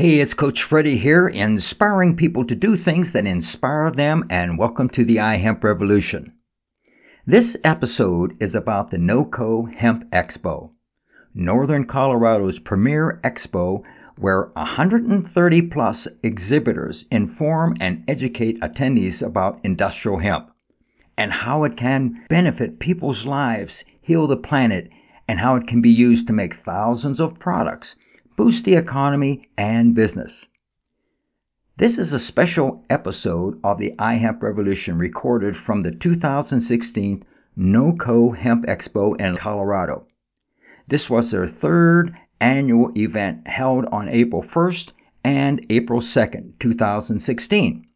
Hey, it's Coach Freddie here, inspiring people to do things that inspire them, and welcome to the iHemp Revolution. This episode is about the NOCO Hemp Expo, Northern Colorado's premier expo where 130 plus exhibitors inform and educate attendees about industrial hemp and how it can benefit people's lives, heal the planet, and how it can be used to make thousands of products boost the economy and business. This is a special episode of the iHemp Revolution recorded from the 2016 NOCO Hemp Expo in Colorado. This was their third annual event held on April 1st and April 2nd, 2016.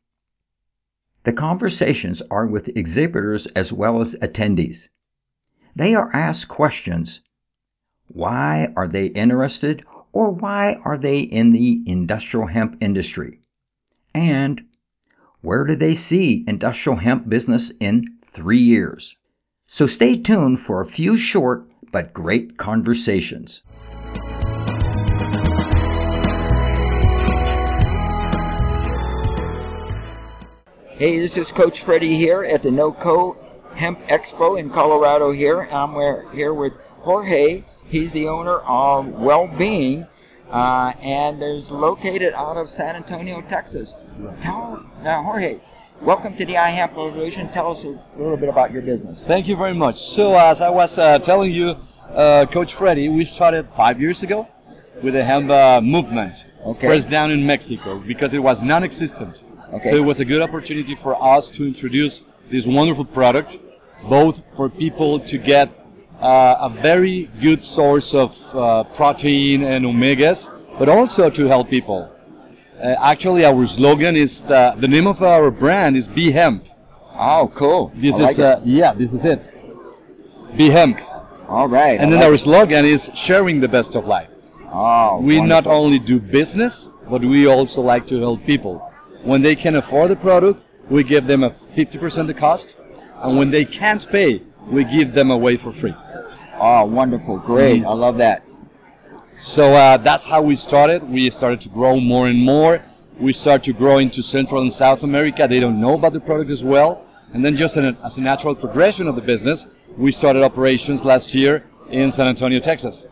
The conversations are with exhibitors as well as attendees. They are asked questions. Why are they interested or why are they in the industrial hemp industry? And where do they see industrial hemp business in three years? So stay tuned for a few short but great conversations. Hey, this is Coach Freddie here at the NOCO Hemp Expo in Colorado here. I'm here with Jorge He's the owner of Welbing, uh, and is located out of San Antonio, Texas. Tell uh, Jorge, welcome to the iHemp Revolution. Tell us a little bit about your business. Thank you very much. So, as I was uh, telling you, uh, Coach Freddie, we started five years ago with the hemp movement, okay. first down in Mexico, because it was non-existent. Okay. So it was a good opportunity for us to introduce this wonderful product, both for people to get uh, a very good source of uh, protein and omegas, but also to help people. Uh, actually, our slogan is the, the name of our brand is Be Hemp. Oh, cool! This I is like uh, yeah, this is it. Be Hemp. All right. And I then like our it. slogan is sharing the best of life. Oh, we not only do business, but we also like to help people. When they can afford the product, we give them a 50% the cost, and when they can't pay, we give them away for free. Oh, wonderful! Great. Mhm. I love that. So uh, that's how we started. We started to grow more and more. We started to grow into Central and South America. They don't know about the product as well. And then just an, as a natural progression of the business, we started operations last year in San Antonio, Texas.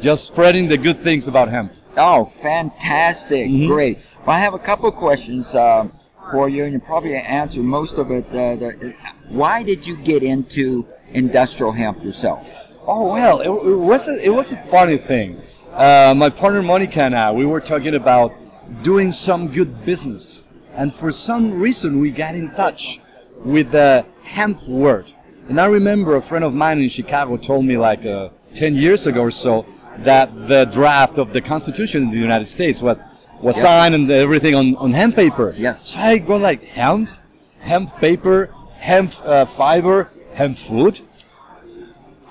Just spreading the good things about hemp. Oh, fantastic! Mhm. Great. Well, I have a couple of questions um, for you, and you probably answered most of it. Uh, the, why did you get into industrial hemp yourself? Oh well, it, it was a, it was a funny thing. Uh, my partner Monica and I, we were talking about doing some good business, and for some reason we got in touch with the hemp word. And I remember a friend of mine in Chicago told me like uh, 10 years ago or so that the draft of the Constitution in the United States was was Yeah. signed and everything on, on hemp paper. Yes. So I go like hemp, hemp paper, hemp uh, fiber, hemp food.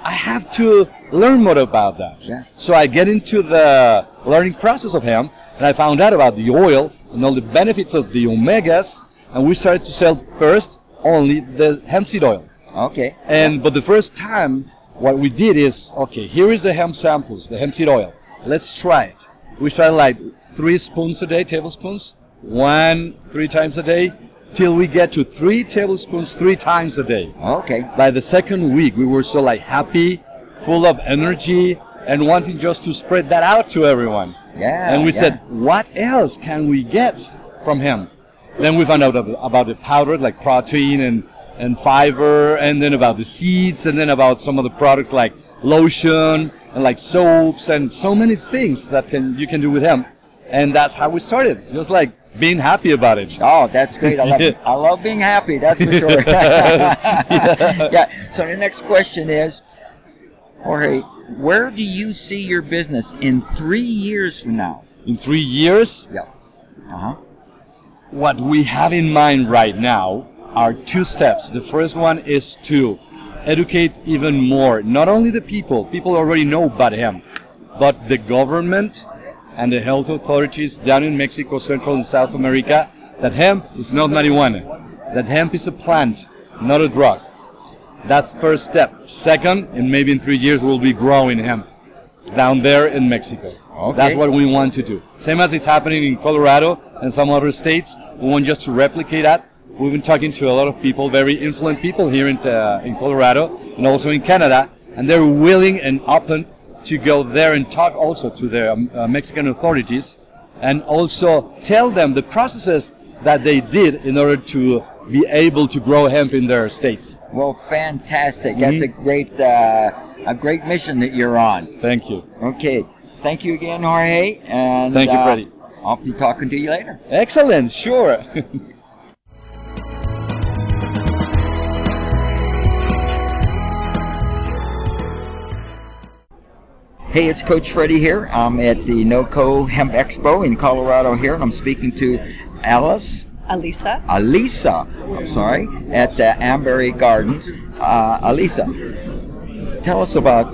I have to learn more about that. Yeah. So I get into the learning process of hemp, and I found out about the oil and all the benefits of the omegas, and we started to sell first only the hemp seed oil. Okay. And but the first time, what we did is, okay, here is the hemp samples, the hemp seed oil. Let's try it. We started like three spoons a day, tablespoons, one three times a day, till we get to three tablespoons three times a day Okay. by the second week we were so like happy full of energy and wanting just to spread that out to everyone Yeah. and we yeah. said what else can we get from him then we found out about the powder like protein and and fiber and then about the seeds and then about some of the products like lotion and like soaps and so many things that can you can do with hemp and that's how we started just like being happy about it Oh, that's great. I love it. I love being happy. That's for sure. yeah. So the next question is, Jorge, where do you see your business in three years from now? in three years Yeah. Uh huh. what we have in mind right now are two steps. The first one is to educate even more, not only the people, people already know about him, but the government and the health authorities down in Mexico, Central and South America, that hemp is not marijuana, that hemp is a plant, not a drug. That's first step. Second, and maybe in three years we'll be growing hemp. down there in Mexico. Okay. That's what we want to do. Same as it's happening in Colorado and some other states. We want just to replicate that. We've been talking to a lot of people, very influential people here in, uh, in Colorado and also in Canada, and they're willing and open to go there and talk also to the um, uh, Mexican authorities and also tell them the processes that they did in order to be able to grow hemp in their states. Well, fantastic. That's a great uh, a great mission that you're on. Thank you. Okay. Thank you again, Jorge. And Thank you, uh, Freddie. I'll be talking to you later. Excellent, sure. Hey, it's Coach Freddie here. I'm at the NOCO Hemp Expo in Colorado here, and I'm speaking to Alice, Alisa. Alisa, I'm sorry, at uh, Ambary Gardens. Uh, Alisa, tell us about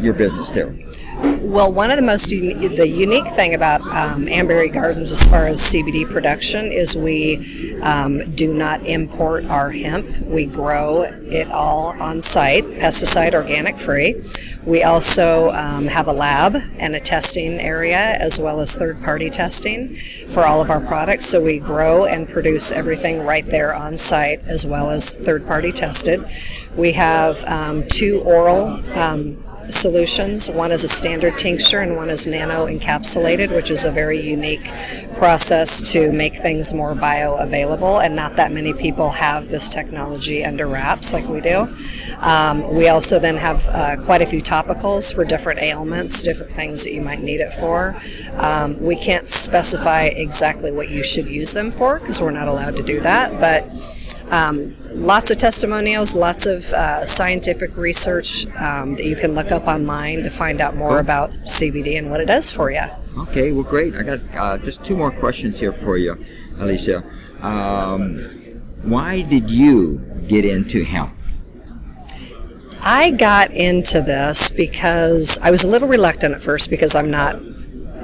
your business there. Well, one of the most uni- the unique thing about um, Ambary Gardens as far as CBD production is we um, do not import our hemp. We grow it all on site, pesticide organic free. We also um, have a lab and a testing area as well as third party testing for all of our products. So we grow and produce everything right there on site as well as third party tested. We have um, two oral um, solutions. One is a standard tincture and one is nano encapsulated, which is a very unique process to make things more bioavailable. And not that many people have this technology under wraps like we do. Um, we also then have uh, quite a few topicals for different ailments, different things that you might need it for. Um, we can't specify exactly what you should use them for because we're not allowed to do that, but um, lots of testimonials, lots of uh, scientific research um, that you can look up online to find out more Cool. about CBD and what it does for you. Okay, well, great. I got uh, just two more questions here for you, Alicia. Um, why did you get into hemp? I got into this because I was a little reluctant at first because I'm not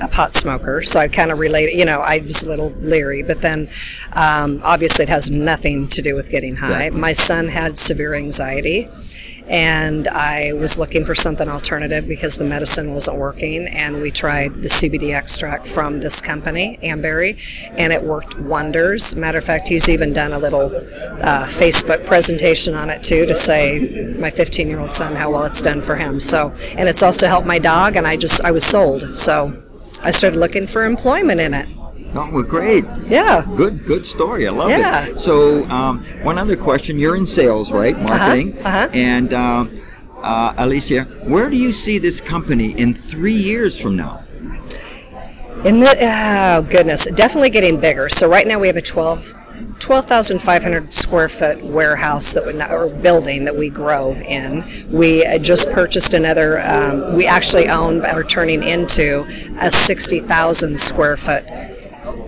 a pot smoker, so I kind of related. You know, I was a little leery, but then um, obviously it has nothing to do with getting high. My son had severe anxiety, and I was looking for something alternative because the medicine wasn't working. And we tried the CBD extract from this company, Ambary, and it worked wonders. Matter of fact, he's even done a little uh, Facebook presentation on it too to say my 15 year old son how well it's done for him. So, and it's also helped my dog, and I just I was sold. So, I started looking for employment in it. Oh, well, great. Yeah. Good, good story. I love Yeah. it. So, um, one other question. You're in sales, right? Marketing. uh-huh. And uh, uh, Alicia, where do you see this company in three years from now? In the, oh goodness, definitely getting bigger. So right now we have a 12 12,500 square foot warehouse that we or building that we grow in. We just purchased another. Um, we actually own or turning into a 60,000 square foot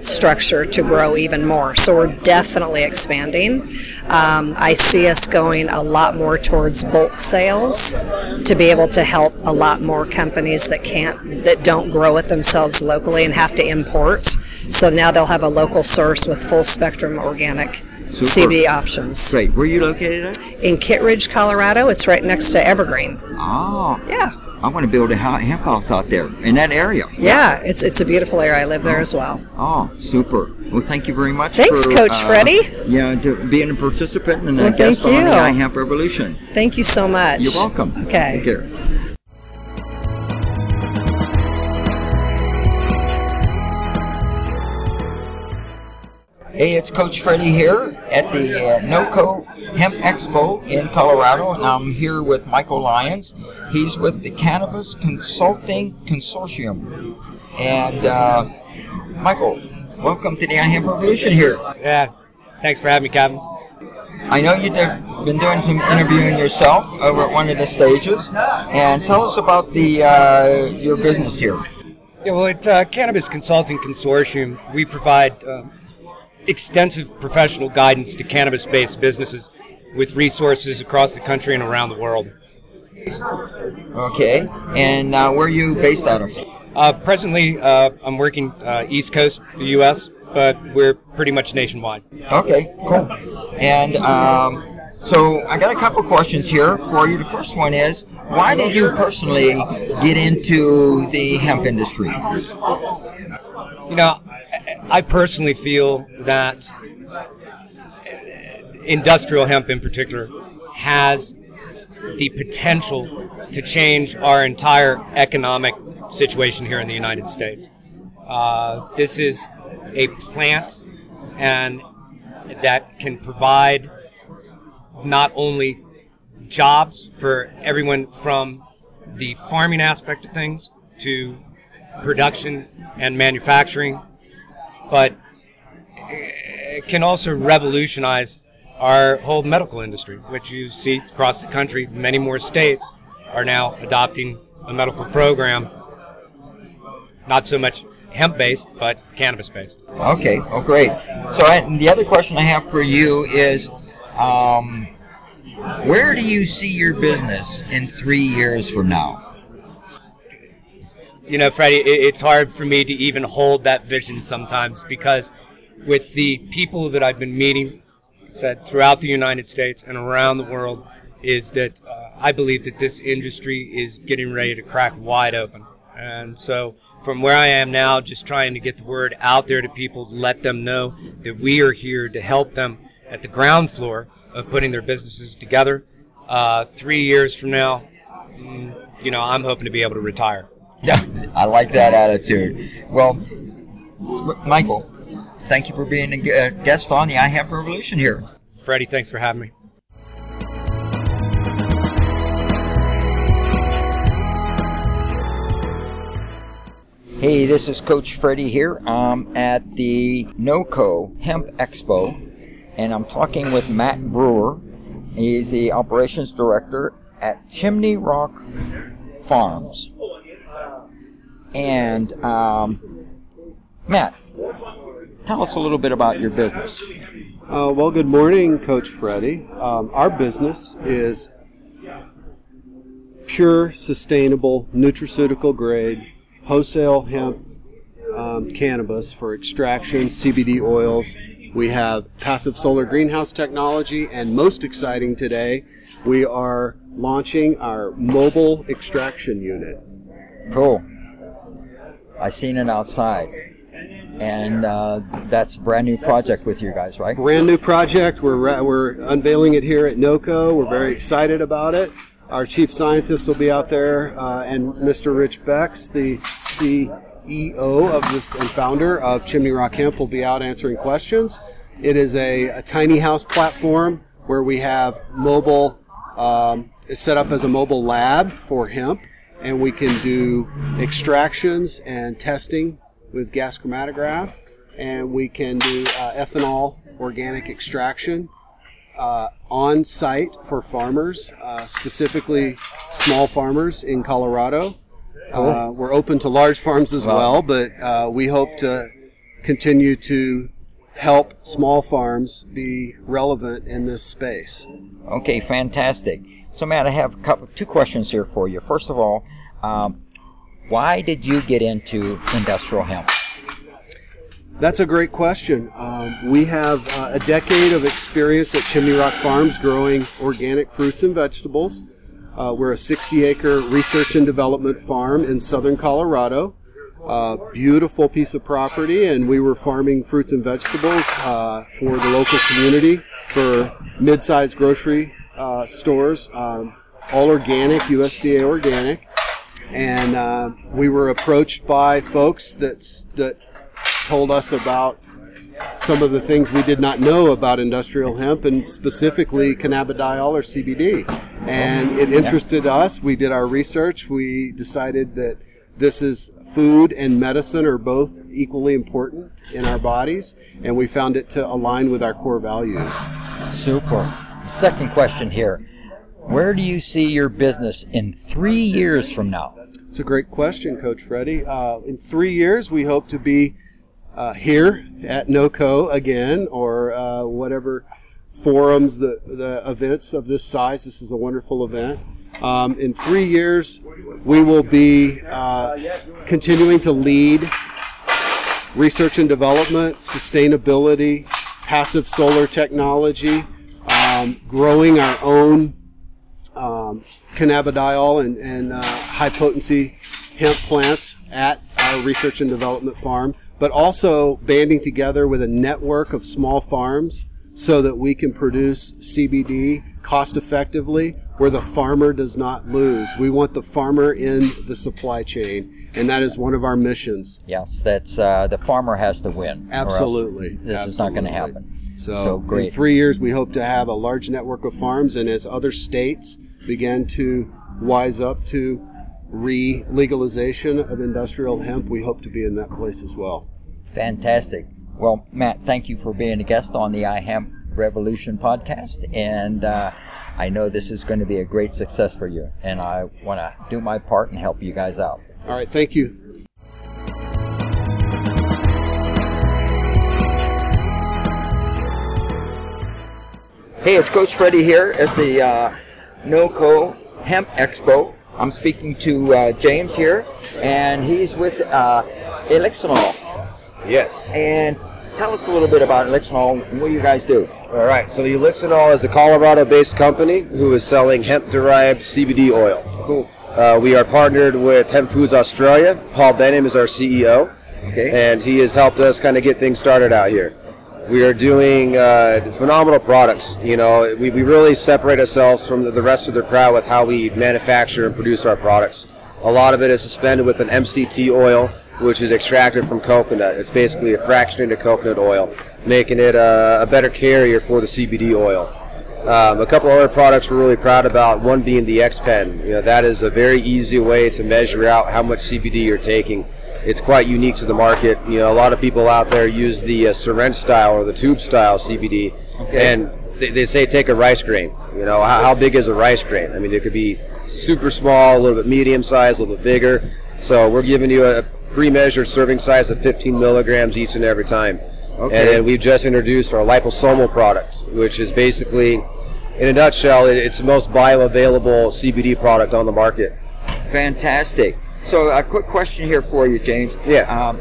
structure to grow even more. So we're definitely expanding. Um, I see us going a lot more towards bulk sales to be able to help a lot more companies that can't, that don't grow it themselves locally and have to import. So now they'll have a local source with full spectrum organic Super. CBD options. Great. Where are you located at? In Kittredge, Colorado, it's right next to Evergreen. Oh, Yeah. I want to build a hemp house out there in that area. Yeah, it's it's a beautiful area. I live there as well. Oh, super. Well, thank you very much. Thanks, for, Coach uh, Freddie. Yeah, to being a participant and a Well, guest thank on the you. iHemp Revolution. Thank you so much. You're welcome. Okay. Take care. Hey, it's Coach Freddie here at the uh, NOCO Hemp Expo in Colorado, and I'm here with Michael Lyons. He's with the Cannabis Consulting Consortium. And uh, Michael, welcome to the iHemp Revolution here. Yeah. Thanks for having me, Kevin. I know you've been doing some interviewing yourself over at one of the stages, and tell us about the uh, your business here. Yeah, well, at uh, Cannabis Consulting Consortium, we provide um, extensive professional guidance to cannabis-based businesses with resources across the country and around the world. Okay, and uh, where are you based out of? Uh, presently, uh, I'm working uh, East Coast, the U.S., but we're pretty much nationwide. Okay, cool. And um, So I got a couple questions here for you. The first one is, why did you personally get into the hemp industry? You know, I personally feel that industrial hemp in particular has the potential to change our entire economic situation here in the United States. Uh, this is a plant and that can provide not only jobs for everyone from the farming aspect of things to production and manufacturing, but it can also revolutionize our whole medical industry, which you see across the country. Many more states are now adopting a medical program, not so much hemp based, but cannabis based. Okay, oh great. So the other question I have for you is, um, where do you see your business in three years from now? You know, Freddie, it, it's hard for me to even hold that vision sometimes because with the people that I've been meeting throughout the United States and around the world is that uh, I believe that this industry is getting ready to crack wide open. And so from where I am now, just trying to get the word out there to people, let them know that we are here to help them at the ground floor of putting their businesses together. Uh, three years from now, mm, you know, I'm hoping to be able to retire. Yeah, I like that attitude. Well, Michael, thank you for being a guest on the iHemp Revolution here. Freddie, thanks for having me. Hey, this is Coach Freddie here. I'm at the NOCO Hemp Expo, and I'm talking with Matt Brewer. He's the operations director at Chimney Rock Farms. And um, Matt, tell us a little bit about your business. Uh, well, good morning, Coach Freddie. Um, our business is pure, sustainable, nutraceutical grade wholesale hemp um, cannabis for extraction, CBD oils. We have passive solar greenhouse technology, and most exciting today, we are launching our mobile extraction unit. Cool. I seen it outside, and uh, that's a brand new project with you guys, right? Brand new project. We're we're unveiling it here at NOCO. We're very excited about it. Our chief scientist will be out there, uh, and Mr. Rich Becks, the CEO of this and founder of Chimney Rock Hemp, will be out answering questions. It is a, a tiny house platform where we have mobile, um, it's set up as a mobile lab for hemp, and we can do extractions and testing with gas chromatograph, and we can do uh, ethanol organic extraction uh, on site for farmers, uh, specifically small farmers in Colorado. Uh, we're open to large farms as well, but uh, we hope to continue to help small farms be relevant in this space. Okay, fantastic. So, Matt, I have couple, two questions here for you. First of all, um, why did you get into industrial hemp? That's a great question. Um, we have uh, a decade of experience at Chimney Rock Farms growing organic fruits and vegetables. Uh, we're a 60 acre research and development farm in southern Colorado. Uh, beautiful piece of property, and we were farming fruits and vegetables uh, for the local community, for mid sized grocery uh, stores, um, all organic, USDA organic. And uh, we were approached by folks that, that told us about some of the things we did not know about industrial hemp and specifically cannabidiol or CBD. And it interested us. We did our research. We decided that this is food and medicine are both equally important in our bodies, and we found it to align with our core values. Super. Second question here. Where do you see your business in three years from now? It's a great question, Coach Freddie. Uh, in three years, we hope to be uh, here at NOCO again, or uh, whatever forums, the, the events of this size. This is a wonderful event. Um, in three years, we will be uh, continuing to lead research and development, sustainability, passive solar technology, um, growing our own um, cannabidiol and, and uh, high potency hemp plants at our research and development farm, but also banding together with a network of small farms so that we can produce CBD cost effectively where the farmer does not lose. We want the farmer in the supply chain, and that is one of our missions. Yes, that's uh, the farmer has to win. Absolutely. This is not going to happen. So, So great. in three years, we hope to have a large network of farms, and as other states begin to wise up to re-legalization of industrial hemp, we hope to be in that place as well. Fantastic. Well, Matt, thank you for being a guest on the iHemp Revolution podcast, and uh, I know this is going to be a great success for you, and I want to do my part and help you guys out. All right, thank you. Hey, it's Coach Freddie here at the uh, NOCO Hemp Expo. I'm speaking to uh, James here, and he's with uh, Elixinol. Yes. And tell us a little bit about Elixinol and what do you guys do? All right. So the Elixinol is a Colorado-based company who is selling hemp-derived CBD oil. Cool. Uh, we are partnered with Hemp Foods Australia. Paul Benhaim is our CEO, Okay. and he has helped us kind of get things started out here. We are doing uh, phenomenal products. You know, we, we really separate ourselves from the, the rest of the crowd with how we manufacture and produce our products. A lot of it is suspended with an MCT oil, which is extracted from coconut. It's basically a fractionated coconut oil, making it uh, a better carrier for the CBD oil. Um, a couple other products we're really proud about. One being the X Pen. You know, that is a very easy way to measure out how much CBD you're taking. It's quite unique to the market. You know, a lot of people out there use the uh, syringe style or the tube style CBD, Okay. and they, they say take a rice grain. You know, how, how big is a rice grain? I mean, it could be super small, a little bit medium size, a little bit bigger. So we're giving you a pre-measured serving size of 15 milligrams each and every time. Okay. And then we've just introduced our liposomal product, which is basically, in a nutshell, it's the most bioavailable CBD product on the market. Fantastic. So, a quick question here for you, James. Yeah. Um,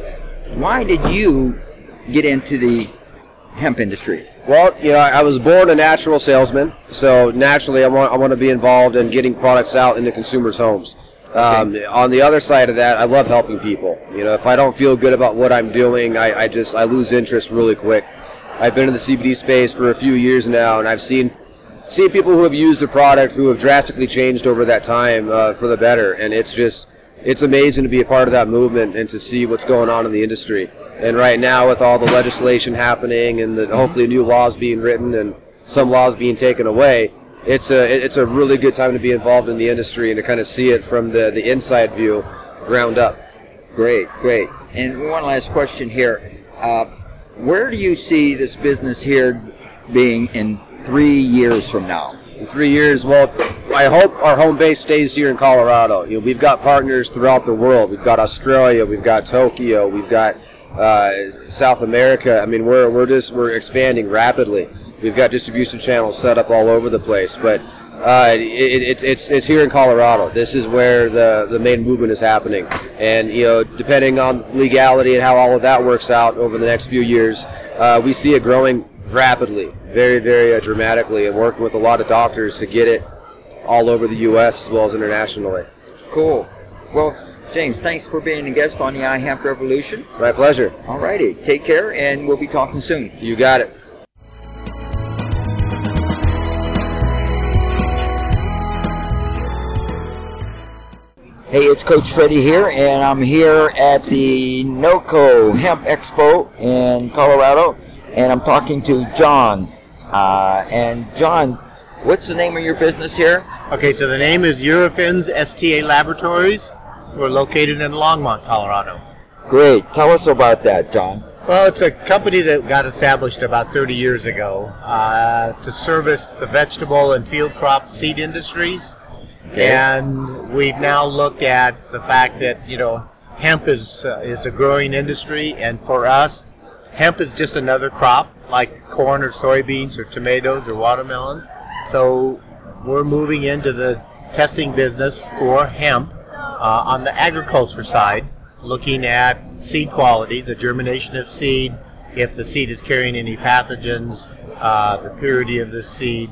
why did you get into the hemp industry? Well, you know, I was born a natural salesman, so naturally I want I want to be involved in getting products out into consumers' homes. Um, on the other side of that, I love helping people. You know, if I don't feel good about what I'm doing, I, I just I lose interest really quick. I've been in the CBD space for a few years now, and I've seen seen people who have used the product who have drastically changed over that time uh, for the better, and it's just it's amazing to be a part of that movement and to see what's going on in the industry. And right now, with all the legislation happening and the, hopefully new laws being written and some laws being taken away, it's a it's a really good time to be involved in the industry and to kind of see it from the the inside view, ground up. Great, great. And one last question here. Uh, where do you see this business here being in three years from now? In three years. Well, I hope our home base stays here in Colorado. You know, we've got partners throughout the world. We've got Australia, we've got Tokyo, we've got uh, South America. I mean, we're we're just we're expanding rapidly. We've got distribution channels set up all over the place, but. Uh, it, it, it's it's here in Colorado. This is where the the main movement is happening, and you know, depending on legality and how all of that works out over the next few years, uh, we see it growing rapidly, very, very uh, dramatically, and working with a lot of doctors to get it all over the U.S. as well as internationally. Cool. Well, James, thanks for being a guest on the iHemp Revolution. My pleasure. All righty. take care, and we'll be talking soon. You got it. Hey, it's Coach Freddie here, and I'm here at the NOCO Hemp Expo in Colorado, and I'm talking to John. Uh, and John, what's the name of your business here? Okay, so the name is Eurofins STA Laboratories. We're located in Longmont, Colorado. Great. Tell us about that, John. Well, it's a company that got established about 30 years ago uh, to service the vegetable and field crop seed industries. Okay. And we've now looked at the fact that, you know, hemp is, uh, is a growing industry, and for us, hemp is just another crop like corn or soybeans or tomatoes or watermelons. So we're moving into the testing business for hemp uh, on the agriculture side, looking at seed quality, the germination of seed, if the seed is carrying any pathogens, uh, the purity of the seed,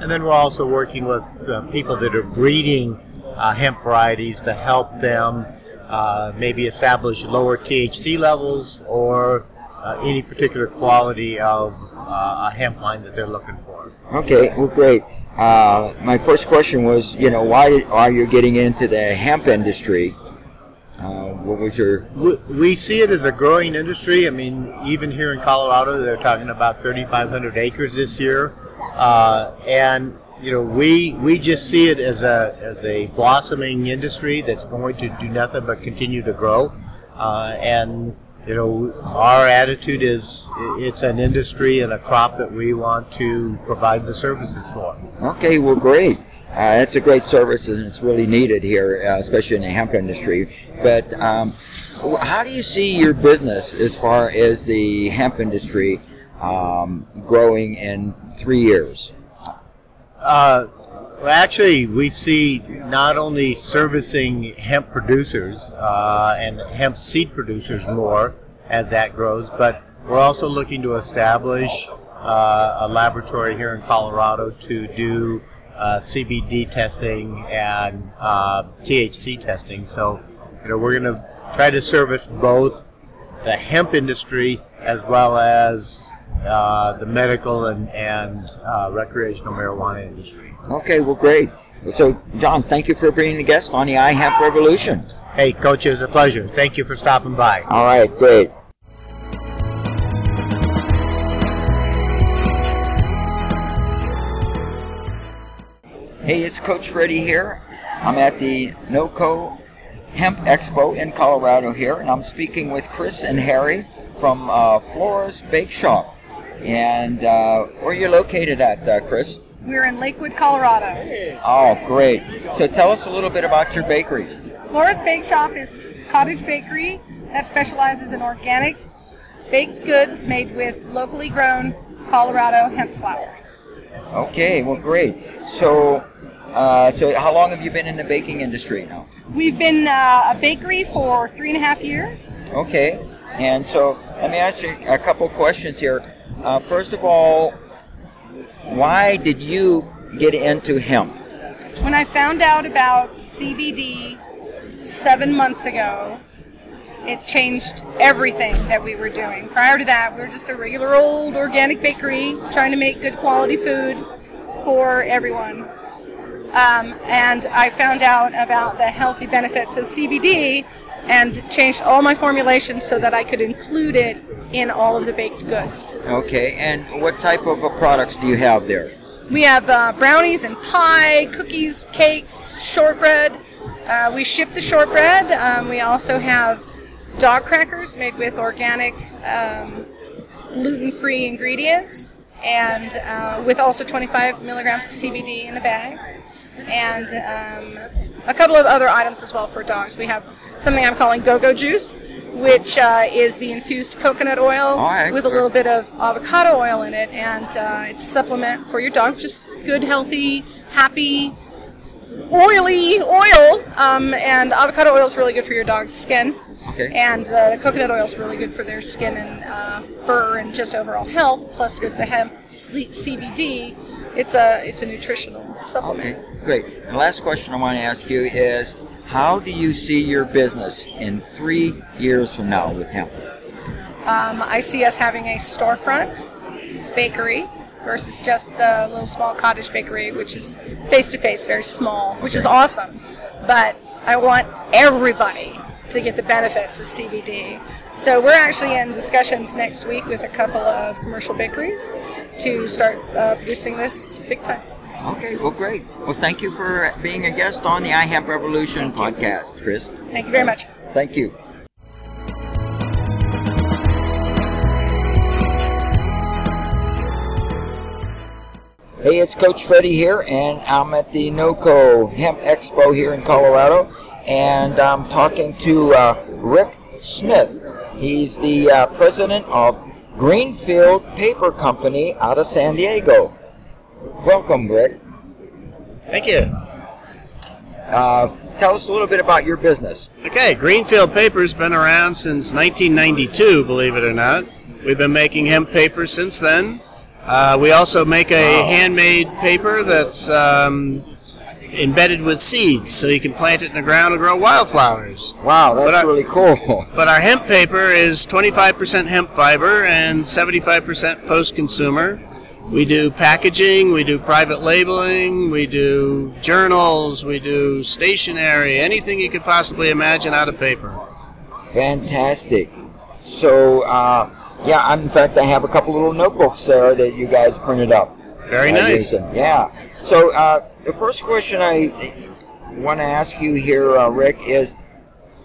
And then we're also working with uh, people that are breeding uh, hemp varieties to help them uh, maybe establish lower THC levels or uh, any particular quality of uh, a hemp line that they're looking for. Okay, well, great. Uh, my first question was, you know, why are you getting into the hemp industry? Uh, what was your? We, we see it as a growing industry. I mean, even here in Colorado, they're talking about 3,500 acres this year, uh, and you know, we we just see it as a as a blossoming industry that's going to do nothing but continue to grow, uh, and you know, our attitude is it's an industry and a crop that we want to provide the services for. Okay, well, great. Uh, it's a great service and it's really needed here, uh, especially in the hemp industry. But um, how do you see your business as far as the hemp industry um, growing in three years? Uh, well, actually, we see not only servicing hemp producers uh, and hemp seed producers more as that grows, but we're also looking to establish uh, a laboratory here in Colorado to do uh, CBD testing and uh, THC testing. So, you know, we're going to try to service both the hemp industry as well as uh, the medical and, and uh, recreational marijuana industry. Okay, well, great. So, John, thank you for being a guest on the iHemp Revolution. Hey, Coach, it was a pleasure. Thank you for stopping by. All right, great. Hey, it's Coach Freddie here. I'm at the NOCO Hemp Expo in Colorado here, and I'm speaking with Chris and Harry from uh, Flora's Bake Shop. And uh, where are you located at, uh, Chris? We're in Lakewood, Colorado. Oh, great. So tell us a little bit about your bakery. Flora's Bake Shop is cottage bakery that specializes in organic baked goods made with locally grown Colorado hemp flowers. Okay, well, great. So, uh, so how long have you been in the baking industry now? We've been uh, a bakery for three and a half years. Okay, and so let me ask you a couple questions here. Uh, first of all, why did you get into hemp? When I found out about CBD seven months ago, it changed everything that we were doing. Prior to that, we were just a regular old organic bakery trying to make good quality food for everyone. Um, and I found out about the healthy benefits of CBD and changed all my formulations so that I could include it in all of the baked goods. Okay, and what type of uh, products do you have there? We have uh, brownies and pie, cookies, cakes, shortbread. Uh, we ship the shortbread. Um, we also have dog crackers made with organic, um, gluten-free ingredients, and uh, with also 25 milligrams of CBD in the bag, and um, a couple of other items as well for dogs. We have something I'm calling Go-Go Juice, which uh, is the infused coconut oil right. with a little bit of avocado oil in it, and uh, it's a supplement for your dog. Just good, healthy, happy, oily oil. Um, and avocado oil is really good for your dog's skin. Okay. And uh, the coconut oil is really good for their skin and uh, fur and just overall health. Plus, with the hemp CBD, it's a it's a nutritional supplement. Okay, great. The last question I want to ask you is, how do you see your business in three years from now with hemp? Um, I see us having a storefront bakery versus just the little small cottage bakery, which is face to face, very small, which is awesome. But I want everybody to get the benefits of CBD. So we're actually in discussions next week with a couple of commercial bakeries to start uh, producing this big time. Okay, well, great. Well, thank you for being a guest on the iHemp Revolution podcast, Chris. Thank you very much. Thank you. Hey, it's Coach Freddie here, and I'm at the NOCO Hemp Expo here in Colorado, and I'm talking to uh, Rick Smith. He's the uh, president of Green Field Paper Company out of San Diego. Welcome, Rick. Thank you. Uh, tell us a little bit about your business. Okay, Green Field Paper's been around since 1992, believe it or not. We've been making hemp paper since then. Uh, we also make a handmade paper that's um, embedded with seeds, so you can plant it in the ground and grow wildflowers. Wow, that's I- really cool. But our hemp paper is 25% hemp fiber and 75% post-consumer. We do packaging, we do private labeling, we do journals, we do stationery, anything you could possibly imagine out of paper. Fantastic. So, uh, yeah, in fact, I have a couple little notebooks there that you guys printed up. Very nice. Yeah. So, uh, the first question I want to ask you here, uh, Rick, is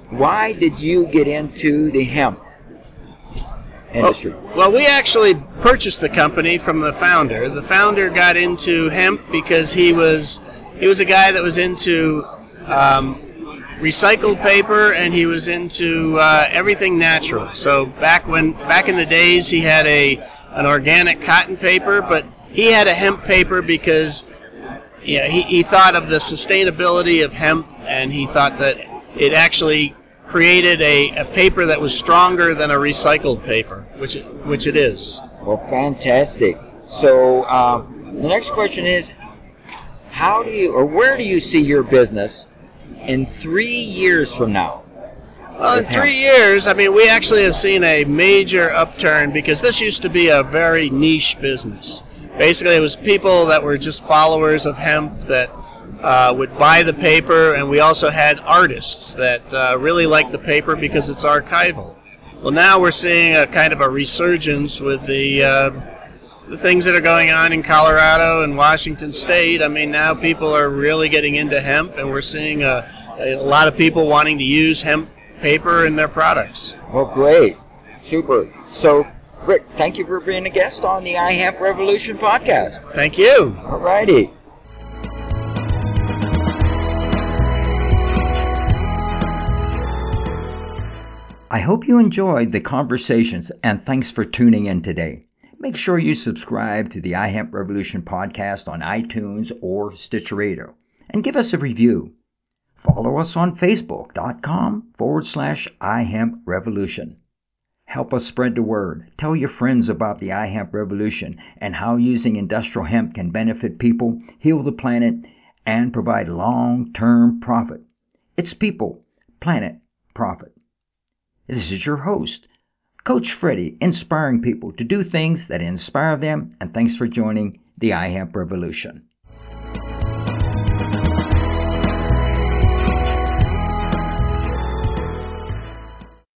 why did you get into the hemp industry? Well, we actually purchased the company from the founder. The founder got into hemp because he was he was a guy that was into um, recycled paper and he was into uh, everything natural. So back when back in the days, he had a an organic cotton paper, but he had a hemp paper because yeah, he, he thought of the sustainability of hemp and he thought that it actually created a, a paper that was stronger than a recycled paper, which it, which it is. Well, fantastic. So, uh, the next question is how do you, or where do you see your business in three years from now? Well, in three years, I mean, we actually have seen a major upturn because this used to be a very niche business. Basically, it was people that were just followers of hemp that uh, would buy the paper, and we also had artists that uh, really liked the paper because it's archival. Well, now we're seeing a kind of a resurgence with the uh, the things that are going on in Colorado and Washington State. I mean, now people are really getting into hemp, and we're seeing a, a lot of people wanting to use hemp paper in their products. Well, great. Super. So, Rick, thank you for being a guest on the iHemp Revolution podcast. Thank you. All righty. I hope you enjoyed the conversations and thanks for tuning in today. Make sure you subscribe to the iHemp Revolution podcast on iTunes or Stitcher Radio and give us a review. Follow us on Facebook.com forward slash iHemp Revolution. Help us spread the word. Tell your friends about the iHemp revolution and how using industrial hemp can benefit people, heal the planet, and provide long term profit. It's people, planet, profit. This is your host, Coach Freddie, inspiring people to do things that inspire them, and thanks for joining the iHemp revolution.